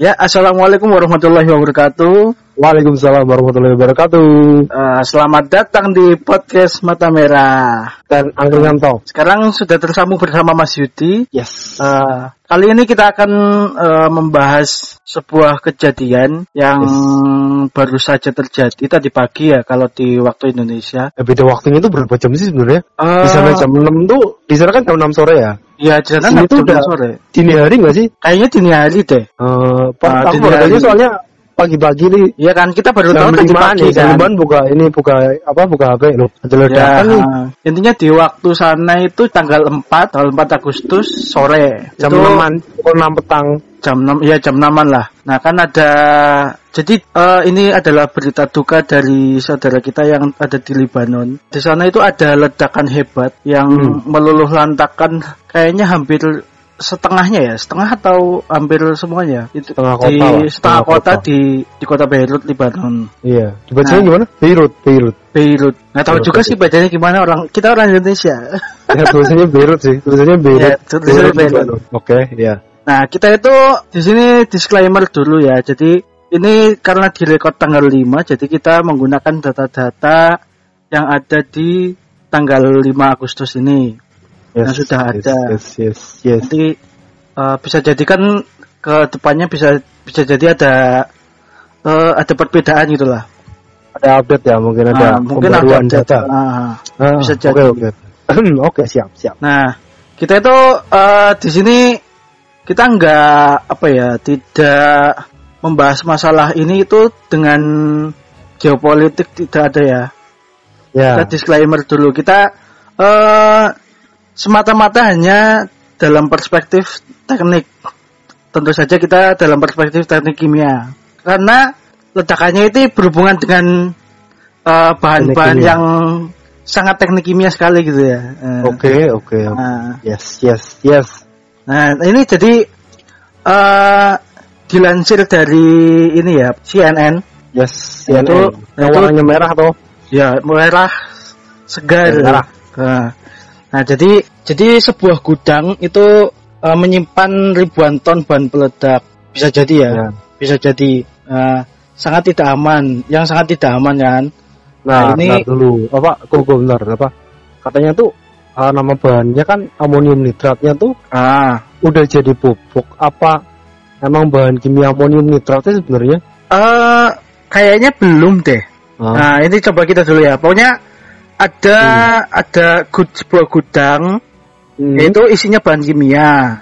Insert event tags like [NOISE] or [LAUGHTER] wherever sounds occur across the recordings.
Ya, assalamualaikum warahmatullahi wabarakatuh. Waalaikumsalam warahmatullahi wabarakatuh. Uh, selamat datang di podcast Mata Merah dan Angkringan Talk. Sekarang sudah tersambung bersama Mas Yudi. Yes. Uh, kali ini kita akan uh, membahas sebuah kejadian yang yes. baru saja terjadi tadi pagi ya kalau di waktu Indonesia. Eh, beda waktunya itu berapa jam sih sebenarnya? Uh, di sana jam 6 tuh, di sana kan jam 6 sore ya? Iya, di sana itu udah sore. Dini hari nggak sih? Kayaknya dini hari deh. Uh, aku baru soalnya pagi-pagi nih. Iya kan kita baru tahu tadi pagi kan. Jam buka ini buka apa buka HP lo. Ya, nih. Intinya di waktu sana itu tanggal 4 tanggal 4 Agustus sore. Jam itu, 6 pukul 6 petang. Jam 6 ya jam 6 lah. Nah kan ada jadi uh, ini adalah berita duka dari saudara kita yang ada di Lebanon. Di sana itu ada ledakan hebat yang hmm. meluluh lantakan kayaknya hampir setengahnya ya, setengah atau hampir semuanya. Itu setengah kota. Di lah. setengah kota, kota di di kota Beirut, Lebanon. Iya. Dibacanya nah, gimana? Beirut, Beirut. Beirut. Nggak tahu Beirut, juga sih bacanya gimana orang kita orang Indonesia. ya tulisannya Beirut sih, tulisannya Beirut. Ya, tulisannya Beirut. Beirut. Oke, okay, ya. Nah, kita itu di sini disclaimer dulu ya. Jadi ini karena direkod tanggal 5, jadi kita menggunakan data-data yang ada di tanggal 5 Agustus ini yes, yang sudah yes, ada. Yes, yes, yes. Nanti uh, bisa jadikan ke depannya bisa bisa jadi ada uh, ada perbedaan gitulah. Ada update ya, mungkin ada uh, mungkin ada data. Uh, uh, bisa jadi. Oke, okay, oke. Okay. oke, siap, siap. Nah, kita itu uh, di sini kita nggak apa ya, tidak membahas masalah ini itu dengan geopolitik tidak ada ya. Ya. Kita disclaimer dulu. Kita uh, semata-mata hanya dalam perspektif teknik. Tentu saja kita dalam perspektif teknik kimia. Karena ledakannya itu berhubungan dengan uh, bahan-bahan yang sangat teknik kimia sekali gitu ya. Eh, oke, oke. Yes, yes, yes. Nah, ini jadi uh, dilansir dari ini ya CNN. Yes, CNN. Itu, yang warnanya merah tuh. Ya, merah segar. Merah. Nah, Nah, jadi jadi sebuah gudang itu uh, menyimpan ribuan ton bahan peledak. Bisa jadi ya, ya. bisa jadi uh, sangat tidak aman. Yang sangat tidak aman kan. Nah, nah ini nah dulu apa kok benar apa katanya tuh uh, nama bahannya kan amonium nitratnya tuh ah udah jadi pupuk apa emang bahan kimia amonium nitratnya sebenarnya uh, kayaknya belum deh ah. nah ini coba kita dulu ya pokoknya ada hmm. ada gud, sebuah gudang hmm. yaitu isinya bahan kimia.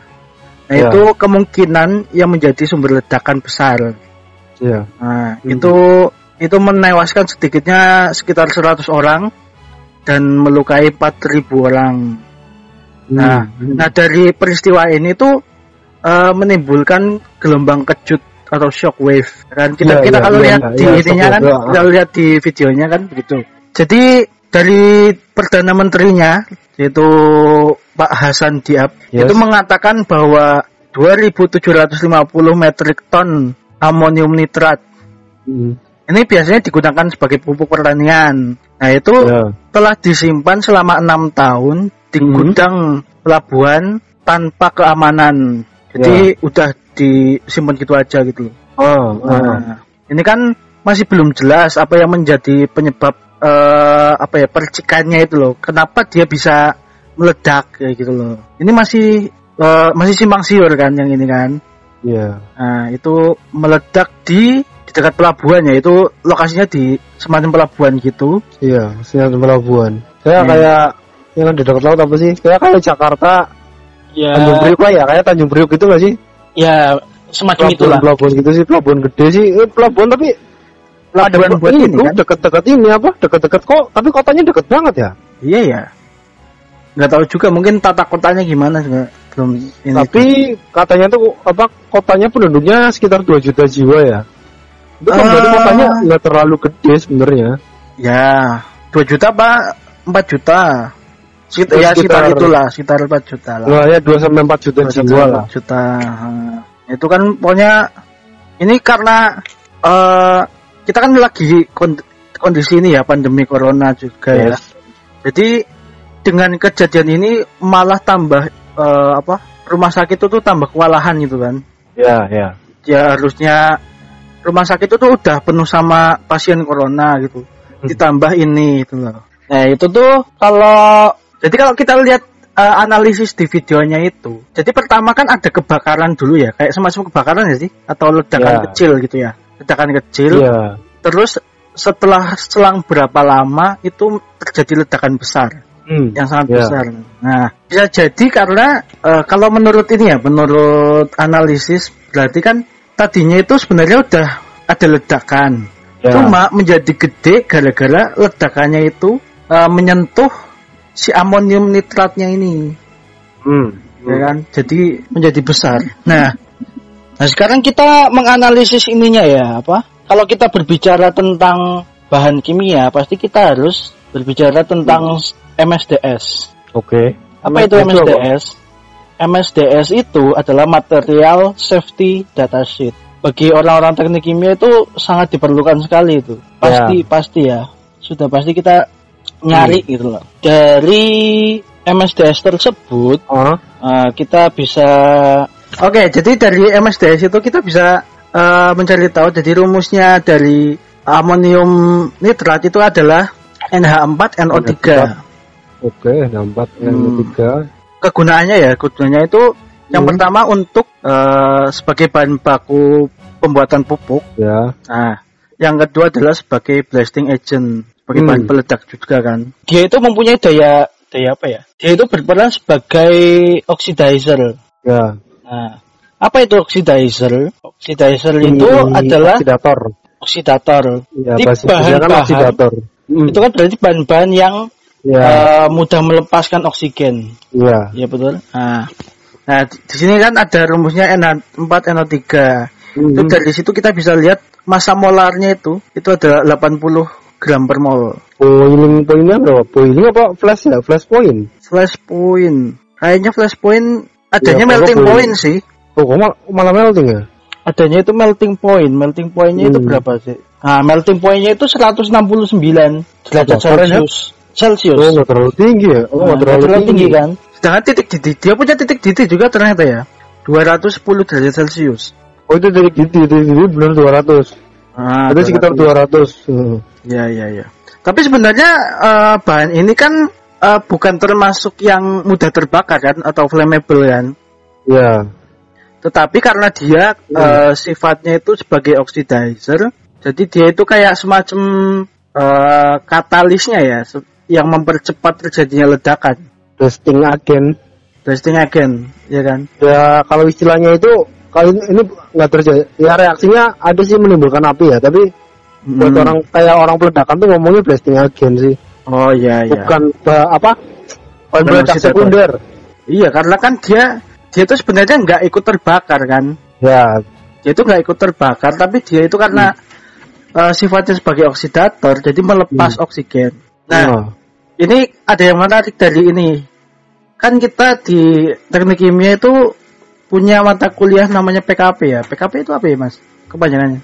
Nah, ya. itu kemungkinan yang menjadi sumber ledakan besar. Ya. Nah, hmm. itu itu menewaskan sedikitnya sekitar 100 orang dan melukai 4000 orang. Nah, hmm. nah dari peristiwa ini tuh uh, menimbulkan gelombang kejut atau shock wave. Kan kita ya, kita ya, kalau ya, lihat ya, di ya, ininya kan, kalau lihat di videonya kan begitu. Jadi dari perdana menterinya yaitu Pak Hasan Diab yes. itu mengatakan bahwa 2750 metrik ton amonium nitrat hmm. ini biasanya digunakan sebagai pupuk pertanian. Nah itu yeah. Telah disimpan selama enam tahun di hmm. gudang pelabuhan tanpa keamanan. Jadi yeah. udah disimpan gitu aja gitu. Oh, nah, oh. ini kan masih belum jelas apa yang menjadi penyebab uh, apa ya percikannya itu loh. Kenapa dia bisa meledak kayak gitu loh. Ini masih uh, masih simpang siur kan yang ini kan. Iya. Yeah. Nah, itu meledak di di dekat pelabuhan ya. Itu lokasinya di semacam pelabuhan gitu. Iya, semacam pelabuhan. Kayak yeah. kayak yang di dekat laut apa sih? Kayak kayak Jakarta. Ya. Tanjung Priok lah ya, kayak Tanjung Priok gitu gak sih? Ya, semacam pelabuhan, itulah. Pelabuhan gitu sih, pelabuhan gede sih. Eh, pelabuhan tapi pelabuhan buat ini, ini kan? deket-deket ini apa deket-deket kok tapi kotanya deket banget ya iya ya nggak tahu juga mungkin tata kotanya gimana belum ini tapi itu. katanya tuh apa kotanya penduduknya sekitar 2 juta jiwa ya itu kan uh, kotanya nggak terlalu gede sebenarnya ya 2 juta pak 4 juta ya sekitar itulah sekitar 4 juta lah nah, ya 2 sampai 4 juta jiwa lah juta hmm. itu kan pokoknya ini karena uh, kita kan lagi kondisi ini ya pandemi corona juga ya. yes. ya. Jadi dengan kejadian ini malah tambah uh, apa rumah sakit itu tuh tambah kewalahan gitu kan. Ya, ya. ya harusnya rumah sakit itu tuh udah penuh sama pasien corona gitu. Hmm. Ditambah ini itu loh. Nah, itu tuh kalau jadi kalau kita lihat uh, analisis di videonya itu. Jadi pertama kan ada kebakaran dulu ya, kayak semacam kebakaran ya sih atau ledakan yeah. kecil gitu ya. Ledakan kecil. Yeah. Terus setelah selang berapa lama itu terjadi ledakan besar. Hmm. Yang sangat yeah. besar. Nah, bisa jadi karena uh, kalau menurut ini ya, menurut analisis berarti kan tadinya itu sebenarnya udah ada ledakan. Yeah. Cuma menjadi gede gara-gara ledakannya itu uh, menyentuh si amonium nitratnya ini. Hmm. Ya kan? Jadi menjadi besar. Nah, nah sekarang kita menganalisis ininya ya, apa? Kalau kita berbicara tentang bahan kimia, pasti kita harus berbicara tentang MSDS. Oke. Okay. Apa itu MSDS? MSDS itu adalah material safety data sheet. Bagi orang-orang teknik kimia itu sangat diperlukan sekali itu. Pasti yeah. pasti ya. Sudah pasti kita nyari hmm. gitu loh. Dari MSDS tersebut uh. Uh, kita bisa Oke, okay, jadi dari MSDS itu kita bisa uh, mencari tahu jadi rumusnya dari amonium nitrat itu adalah NH4NO3. Oke, okay, NH4NO3. Hmm. Kegunaannya ya, kegunaannya itu hmm. yang pertama untuk uh, sebagai bahan baku pembuatan pupuk. Ya. Nah, yang kedua adalah sebagai blasting agent sebagai hmm. bahan peledak juga kan. Dia itu mempunyai daya daya apa ya? Dia itu berperan sebagai oxidizer. Ya. Nah, apa itu oxidizer? Oxidizer hmm, itu adalah oksidator. Oksidator. Ya, bahan-bahan kan oksidator. Hmm. Itu kan berarti bahan-bahan yang ya. uh, mudah melepaskan oksigen. Iya. Iya betul. Nah, nah di sini kan ada rumusnya NH4NO3. Hmm. Itu dari situ kita bisa lihat masa molarnya itu itu adalah 80 gram per mol. Boiling pointnya berapa? Boiling apa flash ya? Flash point? Flash point. Kayaknya flash point adanya ya, melting point sih. Oh, kok mal malah melting ya? Adanya itu melting point. Melting pointnya hmm. itu berapa sih? Nah, melting pointnya itu 169 derajat Celcius. Celsius. Oh, nggak terlalu tinggi ya? Oh, nah, terlalu, terlalu tinggi. tinggi kan? Sedangkan titik didih, dia punya titik didih juga ternyata ya. 210 derajat Celcius. Oh, itu titik didih, titik didih benar 200. Ah, itu sekitar 200. Hmm. Ya, ya, ya. Tapi sebenarnya uh, bahan ini kan uh, bukan termasuk yang mudah terbakar kan atau flammable kan? Ya. Tetapi karena dia ya. uh, sifatnya itu sebagai oxidizer, jadi dia itu kayak semacam uh, katalisnya ya, yang mempercepat terjadinya ledakan. Bursting agent. Bursting agent, ya kan? Ya kalau istilahnya itu kalau ini, ini nggak terjadi ya reaksinya ada sih menimbulkan api ya tapi hmm. buat orang kayak orang peledakan tuh ngomongnya blasting agent sih oh iya iya bukan uh, apa bahan peledak sekunder iya karena kan dia dia itu sebenarnya nggak ikut terbakar kan ya dia itu nggak ikut terbakar tapi dia itu karena hmm. uh, sifatnya sebagai oksidator jadi melepas hmm. oksigen nah oh. ini ada yang menarik dari ini kan kita di teknik kimia itu punya mata kuliah namanya PKP ya. PKP itu apa ya, Mas? Kepanjangannya?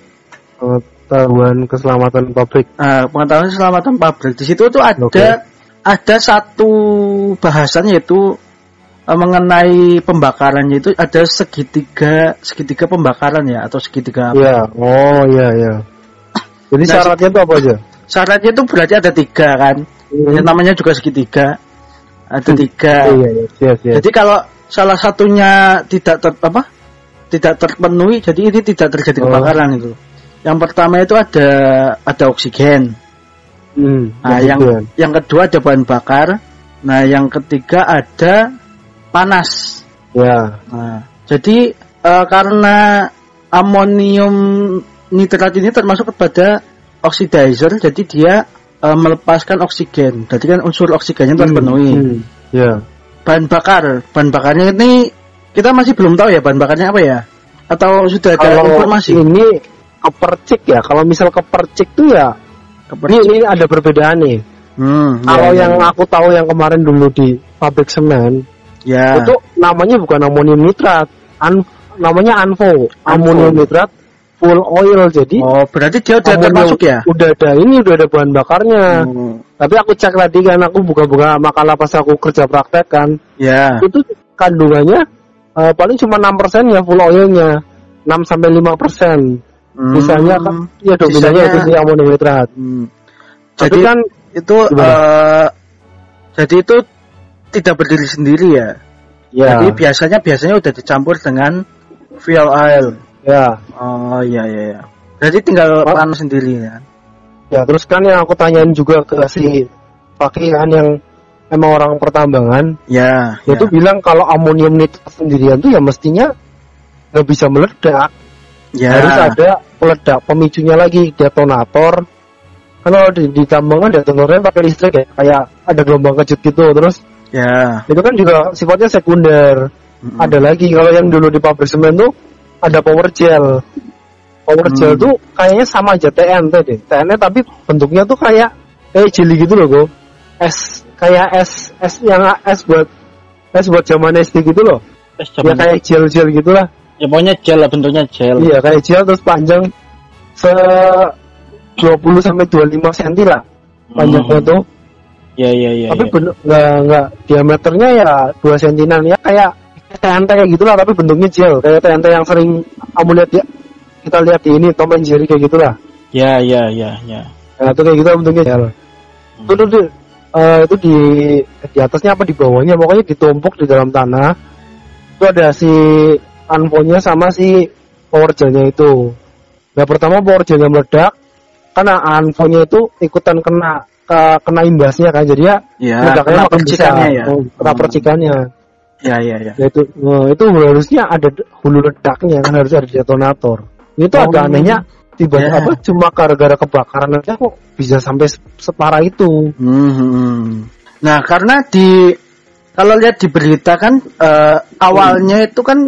Pengetahuan keselamatan pabrik. Uh, pengetahuan keselamatan pabrik. Di situ tuh ada okay. ada satu bahasan yaitu uh, mengenai pembakarannya itu ada segitiga segitiga pembakaran ya atau segitiga apa? Iya. Oh, iya, iya. Jadi nah, syaratnya itu apa aja? Syaratnya itu berarti ada tiga kan. Hmm. namanya juga segitiga. Ada hmm. tiga. Oh, iya, iya. Siap, siap. Jadi kalau salah satunya tidak ter, apa tidak terpenuhi jadi ini tidak terjadi oh. kebakaran itu yang pertama itu ada ada oksigen hmm, nah yang yang kedua ada bahan bakar nah yang ketiga ada panas ya nah jadi uh, karena amonium nitrat ini termasuk kepada oxidizer jadi dia uh, melepaskan oksigen. Jadi kan unsur oksigennya terpenuhi hmm, hmm, ya. Bahan bakar. Bahan bakarnya ini kita masih belum tahu ya bahan bakarnya apa ya? Atau sudah ada kalau informasi? ini kepercik ya kalau misal kepercik tuh ya kepercik. Ini, ini ada perbedaan nih. Hmm, kalau ya, yang ya. aku tahu yang kemarin dulu di pabrik semen ya. itu namanya bukan amonium nitrat an namanya anvo amonium nitrat full oil jadi oh berarti dia udah termasuk ya udah ada ini udah ada bahan bakarnya hmm. tapi aku cek tadi kan aku buka-buka makalah pas aku kerja praktek kan ya itu kandungannya uh, paling cuma enam persen ya full oilnya 6 sampai 5 persen. Hmm. Misalnya kan ya dominannya itu amonium nitrat. Hmm. Jadi kan itu uh, jadi itu tidak berdiri sendiri ya. Ya. Jadi biasanya biasanya udah dicampur dengan fuel oil. Ya. Oh iya iya iya. Jadi tinggal oh. panas sendiri ya. Ya terus kan yang aku tanyain juga ke si pakaian yang emang orang pertambangan. Ya. Dia ya. tuh bilang kalau amonium nitrat sendirian tuh ya mestinya nggak bisa meledak. Ya. Harus ada peledak pemicunya lagi detonator. Kalau di, di tambangan detonatornya pakai listrik ya, kayak ada gelombang kejut gitu terus. Ya. Itu kan juga sifatnya sekunder. Mm-hmm. Ada lagi kalau yang dulu di pabrik semen tuh ada power gel. Power mm. gel tuh kayaknya sama aja TN tadi. TN tapi bentuknya tuh kayak kayak jelly gitu loh, kok. Es kayak es es yang es buat es buat zaman SD gitu loh. Es ya kayak gel-gel gitulah. Ya pokoknya gel lah bentuknya gel. Iya kayak gel terus panjang se 20 sampai 25 cm lah panjangnya hmm. tuh. Iya iya iya. Tapi ya. nggak nggak diameternya ya 2 cm ya kayak TNT kayak gitulah tapi bentuknya gel kayak TNT yang sering kamu lihat ya kita lihat di ini Tom and Jerry kayak gitulah. Ya ya ya ya. Nah itu kayak gitu bentuknya gel. Hmm. Itu tuh uh, itu di di atasnya apa di bawahnya pokoknya ditumpuk di dalam tanah. Itu ada si anfonya sama si power gelnya itu. Nah pertama power gelnya meledak karena anfonya itu ikutan kena ke, kena imbasnya kan jadi ya, ya meledaknya makin besar ya. Oh, kena hmm. percikannya. Ya ya ya. ya itu oh, itu harusnya ada hulu ledaknya kan harus ada detonator. Itu oh, agak anehnya tiba tiba ya. cuma gara-gara kebakaran aja kok bisa sampai separah itu. Hmm, hmm, hmm. Nah karena di kalau lihat di berita kan uh, awalnya hmm. itu kan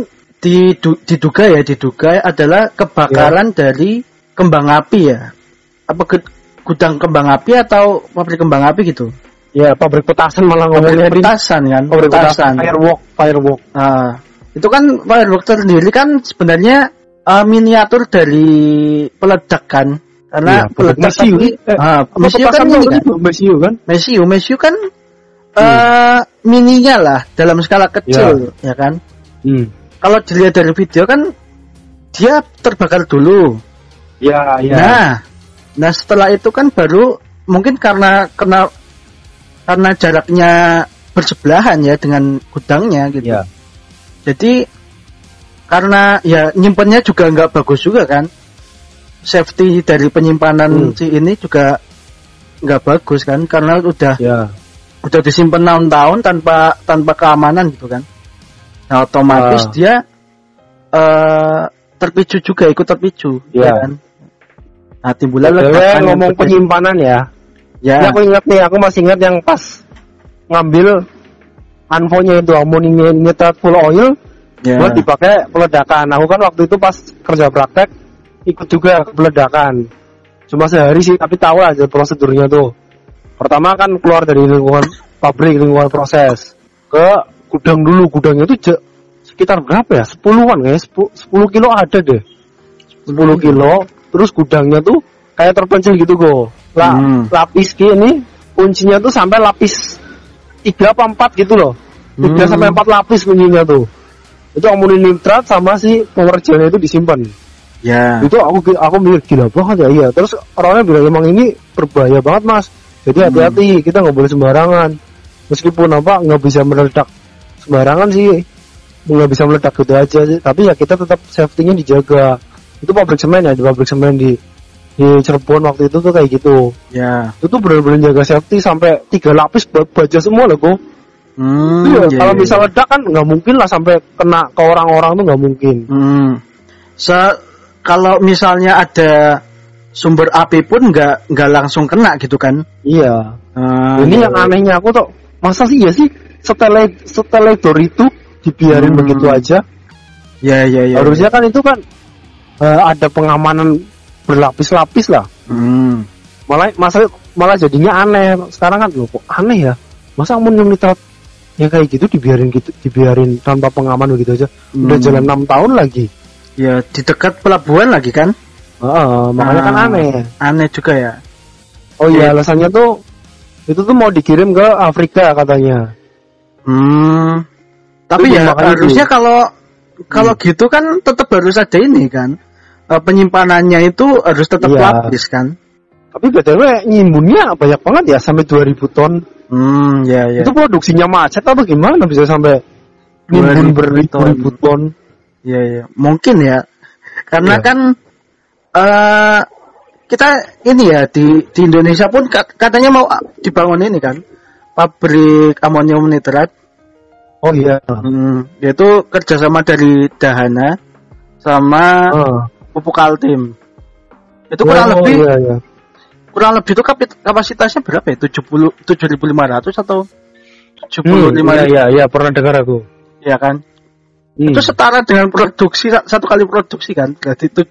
diduga ya diduga adalah kebakaran ya. dari kembang api ya apa gudang kembang api atau pabrik kembang api gitu ya pabrik petasan malah ngomongnya petasan kan? pabrik petasan firework firework uh, itu kan firework sendiri kan sebenarnya uh, miniatur dari peledak kan? Karena ya, peledak mesiu tapi, eh, uh, mesiu kan ini kan mesiu kan? Mesiu mesiu kan uh, hmm. mininya lah dalam skala kecil ya, ya kan? Hmm. Kalau dilihat dari video kan dia terbakar dulu. Ya, ya. Nah, nah setelah itu kan baru mungkin karena kena karena jaraknya bersebelahan ya dengan gudangnya gitu. Ya. Jadi karena ya nyimpennya juga nggak bagus juga kan. Safety dari penyimpanan hmm. si ini juga nggak bagus kan karena udah ya. udah disimpan tahun-tahun tanpa tanpa keamanan gitu kan. Nah, otomatis uh. dia uh, terpicu juga ikut terpicu, yeah. ya kan? Nah, timbullah ledakan ngomong penyimpanan ya. Ya. ya. aku ingat nih, aku masih ingat yang pas ngambil anfonya itu amonium nitrat full oil yeah. buat dipakai peledakan. Aku kan waktu itu pas kerja praktek ikut juga peledakan. Cuma sehari sih, tapi tahu aja prosedurnya tuh. Pertama kan keluar dari lingkungan pabrik, lingkungan proses ke gudang dulu gudangnya itu sekitar berapa ya sepuluhan ya sepuluh kilo ada deh sepuluh kilo terus gudangnya tuh kayak terpencil gitu go. Lah hmm. lapis ini kuncinya tuh sampai lapis tiga apa empat gitu loh. Tiga hmm. sampai empat lapis kuncinya tuh. Itu amonium nitrat sama si power gelnya itu disimpan. Ya. Itu aku aku mikir gila banget ya iya. Terus orangnya bilang emang ini berbahaya banget mas. Jadi hati-hati hmm. kita nggak boleh sembarangan. Meskipun apa nggak bisa meledak sembarangan sih. Nggak bisa meledak gitu aja sih. Tapi ya kita tetap safety-nya dijaga. Itu pabrik semen ya di pabrik semen di di Cirebon waktu itu tuh kayak gitu ya itu tuh benar-benar jaga safety sampai tiga lapis baja semua loh kok hmm, iya, yeah, kalau yeah. bisa ledak kan nggak mungkin lah sampai kena ke orang-orang tuh nggak mungkin hmm. Se kalau misalnya ada sumber api pun nggak nggak langsung kena gitu kan iya hmm, ini iya. yang anehnya aku tuh masa sih ya sih setelah setelah itu dibiarin hmm. begitu aja ya ya ya harusnya ya. kan itu kan uh, ada pengamanan berlapis-lapis lah. Hmm. malah masa malah jadinya aneh. Sekarang kan loh kok aneh ya? Masa amonium nitrat yang kayak gitu dibiarin gitu dibiarin tanpa pengaman begitu aja. Hmm. udah jalan enam tahun lagi. Ya di dekat pelabuhan lagi kan? Uh, makanya kan ah, kan aneh. aneh juga ya. Oh iya alasannya tuh itu tuh mau dikirim ke Afrika katanya. Hmm. Tapi ya harusnya kalau kalau hmm. gitu kan tetap harus ada ini kan uh, penyimpanannya itu harus tetap ya. lapis kan tapi btw nyimbunnya banyak banget ya sampai 2000 ton hmm ya ya itu produksinya macet atau gimana bisa sampai nimbun beribu ton ya ya mungkin ya karena ya. kan uh, kita ini ya di di Indonesia pun katanya mau dibangun ini kan pabrik amonium nitrat. Oh iya. Hmm, itu kerjasama dari Dahana sama oh. Pupuk Altim. Itu kurang oh, lebih iya, iya. kurang lebih itu kapasitasnya berapa ya? Tujuh puluh tujuh ribu lima ratus atau tujuh puluh lima? Iya, iya, pernah dengar aku. Iya kan? Hmm. Itu setara dengan produksi satu kali produksi kan? Berarti itu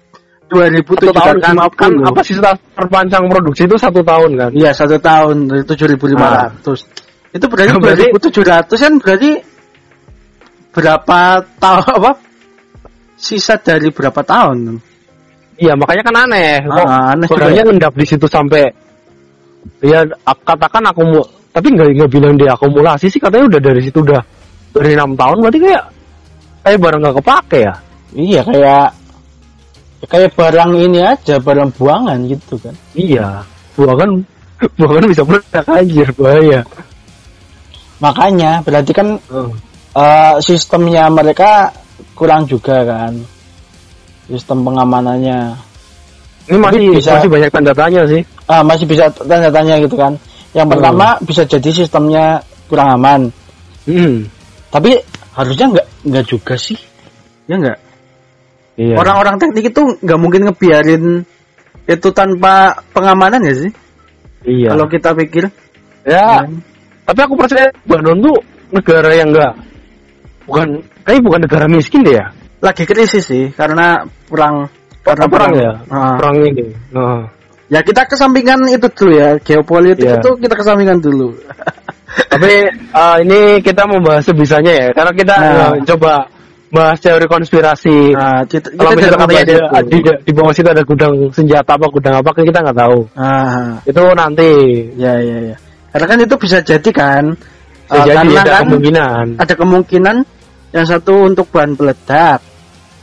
2007 tahun kan, kan apa sih terpanjang produksi itu satu tahun kan? Iya satu tahun dari 7.500. Nah. Itu berarti [LAUGHS] 2.700 kan berarti berapa tahun apa? Sisa dari berapa tahun? Iya makanya kan aneh. Ah, Kok aneh. Sebenarnya ngendap di situ sampai ya katakan aku mau tapi nggak nggak bilang dia akumulasi sih katanya udah dari situ udah dari enam tahun berarti kayak kayak barang nggak kepake ya iya kayak kayak barang ini aja barang buangan gitu kan iya buangan [LAUGHS] buangan bisa meledak anjir bahaya makanya berarti kan uh. Uh, sistemnya mereka kurang juga kan sistem pengamanannya ini masih bisa masih banyak tanda tanya sih ah masih bisa tanda tanya gitu kan yang pertama uh. bisa jadi sistemnya kurang aman hmm. tapi harusnya nggak nggak juga sih ya nggak Iya. Orang-orang teknik itu nggak mungkin ngebiarin itu tanpa pengamanan ya sih? Iya. Kalau kita pikir. Ya. Hmm. Tapi aku percaya Bandung tuh negara yang enggak bukan kayak bukan negara miskin deh ya. Lagi krisis sih karena perang karena perang, perang ya. Uh. Perang ini. Uh. Ya kita kesampingkan itu dulu ya geopolitik yeah. itu kita kesampingkan dulu. [LAUGHS] Tapi uh, ini kita membahas sebisanya ya karena kita nah. uh, coba bahas teori konspirasi. Nah, kita, kalau misalnya katanya ada, di, di bawah situ ada gudang senjata apa gudang apa kan kita nggak tahu. Ah. Itu nanti. Ya ya ya. Karena kan itu bisa jadi kan. Bisa uh, jadi karena ada kan kemungkinan. Ada kemungkinan yang satu untuk bahan peledak,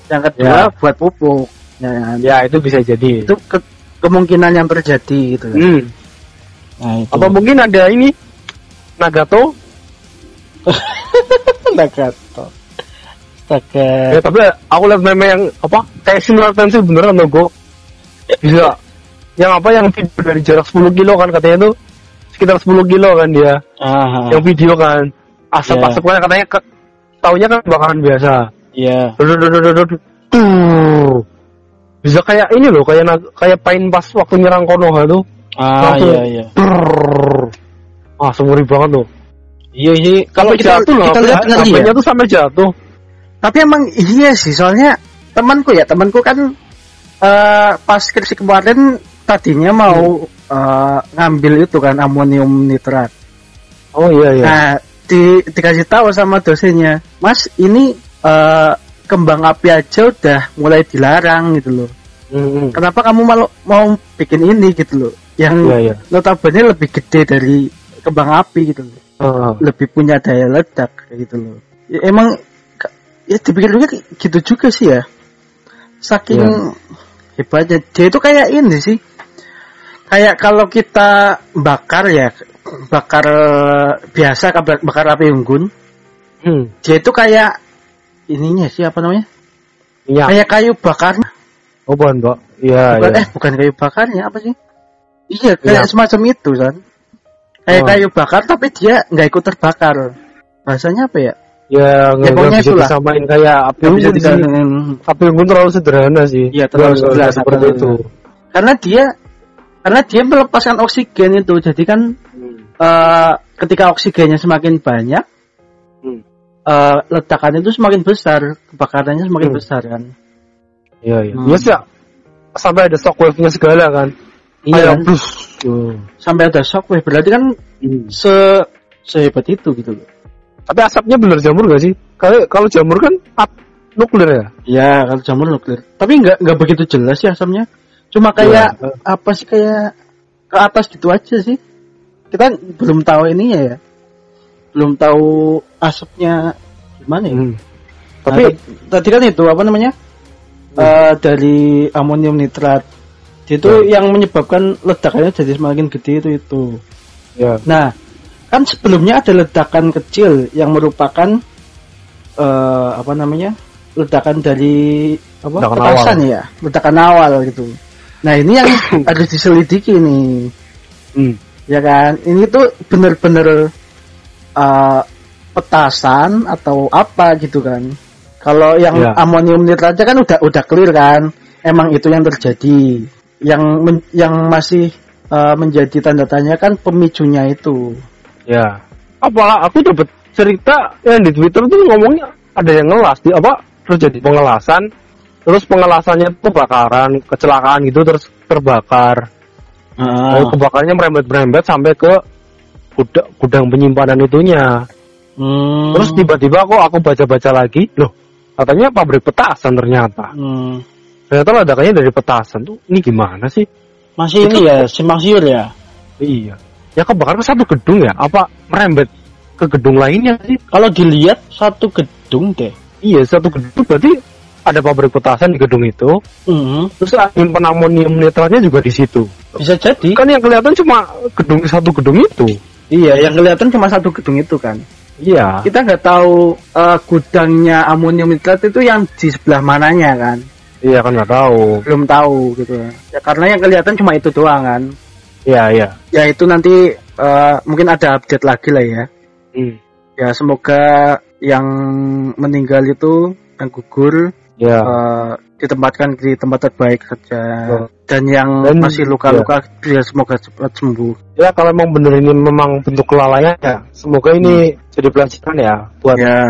yang kedua ya. buat pupuk. Ya, ya itu bisa jadi. Itu ke kemungkinan yang terjadi gitu kan. Hmm. Nah, itu. Apa mungkin ada ini Nagato? [LAUGHS] Nagato. Astaga. Ya, tapi aku lihat meme yang apa kayak similar tensi beneran loh gue. Bisa. Yang apa yang video dari jarak 10 kilo kan katanya tuh sekitar 10 kilo kan dia. Aha. Yang video kan asap-asap yeah. kan katanya ke, taunya kan bakalan biasa. Iya. Yeah. Bisa kayak ini loh, kayak kayak pain pas waktu nyerang Konoha tuh. Ah iya iya. Ah, semuri banget tuh. Iya iya. Kalau kita jatuh loh, kita lihat ya. tuh sampai jatuh tapi emang iya sih soalnya temanku ya temanku kan uh, pas skripsi kemarin tadinya mau hmm. uh, ngambil itu kan amonium nitrat oh iya iya nah di, dikasih tahu sama dosennya mas ini uh, kembang api aja udah mulai dilarang gitu loh hmm. kenapa kamu malu mau bikin ini gitu loh yang iya, iya. notabene lebih gede dari kembang api gitu loh uh. lebih punya daya ledak gitu loh ya, emang ya dipikir-pikir gitu juga sih ya saking yeah. hebatnya dia itu kayak ini sih kayak kalau kita bakar ya bakar biasa bakar api unggun hmm. dia itu kayak ininya sih apa namanya ya. kayak kayu bakarnya oh bukan mbak iya bukan, ya. eh bukan kayu bakarnya apa sih iya kayak ya. semacam itu kan kayak oh. kayu bakar tapi dia nggak ikut terbakar bahasanya apa ya ya nggak ya, bisa itulah. disamain kayak api unggun sih api unggun terlalu sederhana sih iya terlalu sederhana seperti itu karena dia karena dia melepaskan oksigen itu jadi kan. Uh, ketika oksigennya semakin banyak hmm. uh, ledakan itu semakin besar kebakarannya semakin hmm. besar kan iya iya hmm. yes ya sampai ada shockwave-nya segala kan iya kan? sampai ada shockwave berarti kan hmm. se sehebat itu gitu loh tapi asapnya bener jamur gak sih? Kalau kalau jamur kan ap nuklir ya? Iya, kalau jamur nuklir. Tapi nggak nggak begitu jelas ya asapnya. Cuma kayak ya. apa sih kayak ke atas gitu aja sih. Kita belum tahu ininya ya. Belum tahu asapnya gimana ya. Hmm. Tapi nah, tadi kan itu apa namanya? Hmm. Uh, dari amonium nitrat. Itu ya. yang menyebabkan ledakannya jadi semakin gede itu itu. Ya. Nah, kan sebelumnya ada ledakan kecil yang merupakan uh, apa namanya? ledakan dari apa? Ledakan petasan awal. ya, ledakan awal gitu. Nah, ini yang [COUGHS] harus diselidiki nih. Hmm. Ya kan? Ini tuh bener-bener uh, petasan atau apa gitu kan? Kalau yang ya. amonium nitratnya kan udah udah clear kan, emang itu yang terjadi. Yang men, yang masih uh, menjadi tanda tanya kan pemicunya itu. Ya. Apalah aku dapat cerita yang di Twitter tuh ngomongnya ada yang ngelas di apa terjadi pengelasan terus pengelasannya tuh kebakaran kecelakaan gitu terus terbakar uh. Lalu kebakarnya merembet-merembet sampai ke gudang, gudang penyimpanan itunya. Hmm. terus tiba-tiba kok aku baca-baca lagi loh katanya pabrik petasan ternyata. Hmm. ternyata ledakannya dari petasan tuh. Ini gimana sih? Masih ini ya simpang siur ya? Iya. Ya kebakar ke satu gedung ya? Apa merembet ke gedung lainnya sih? Kalau dilihat satu gedung deh. Iya satu gedung. Berarti ada pabrik petasan di gedung itu. Mm-hmm. terus nyimpen amonium nitralnya juga di situ bisa jadi kan yang kelihatan cuma gedung satu gedung itu iya yang kelihatan cuma satu gedung itu kan Iya. Kita nggak tahu uh, gudangnya amonium nitrat itu yang di sebelah mananya kan. Iya kan nggak tahu. Belum tahu gitu. Ya karena yang kelihatan cuma itu doang kan. Iya iya. Ya itu nanti uh, mungkin ada update lagi lah ya. Hmm. Ya semoga yang meninggal itu yang gugur ya. Uh, ditempatkan di tempat terbaik saja. Oh. Dan yang Dan, masih luka-luka ya. semoga cepat sembuh. Ya kalau memang benar ini memang bentuk kelalaian ya, semoga ini hmm. jadi pelajaran ya buat ya.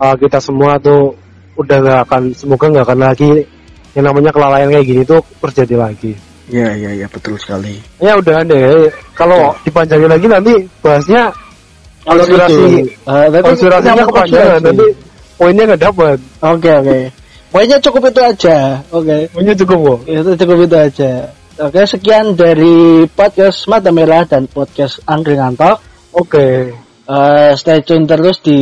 Uh, kita semua tuh udah gak akan semoga nggak akan lagi yang namanya kelalaian kayak gini tuh terjadi lagi. Ya ya ya betul sekali. Ya udah deh. Kalau ya. dipanjangin lagi nanti bahasnya konspirasi, uh, konspirasinya kepanjangan nanti poinnya nggak dapat. Oke okay, oke. Okay. Pokoknya cukup itu aja. Oke. Okay. Pokoknya cukup kok. Itu cukup itu aja. Oke, okay, sekian dari podcast Mata Merah dan podcast Angkringan Talk. Oke. Okay. Uh, stay tune terus di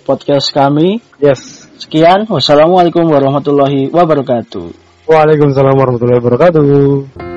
podcast kami. Yes. Sekian. Wassalamualaikum warahmatullahi wabarakatuh. Waalaikumsalam warahmatullahi wabarakatuh.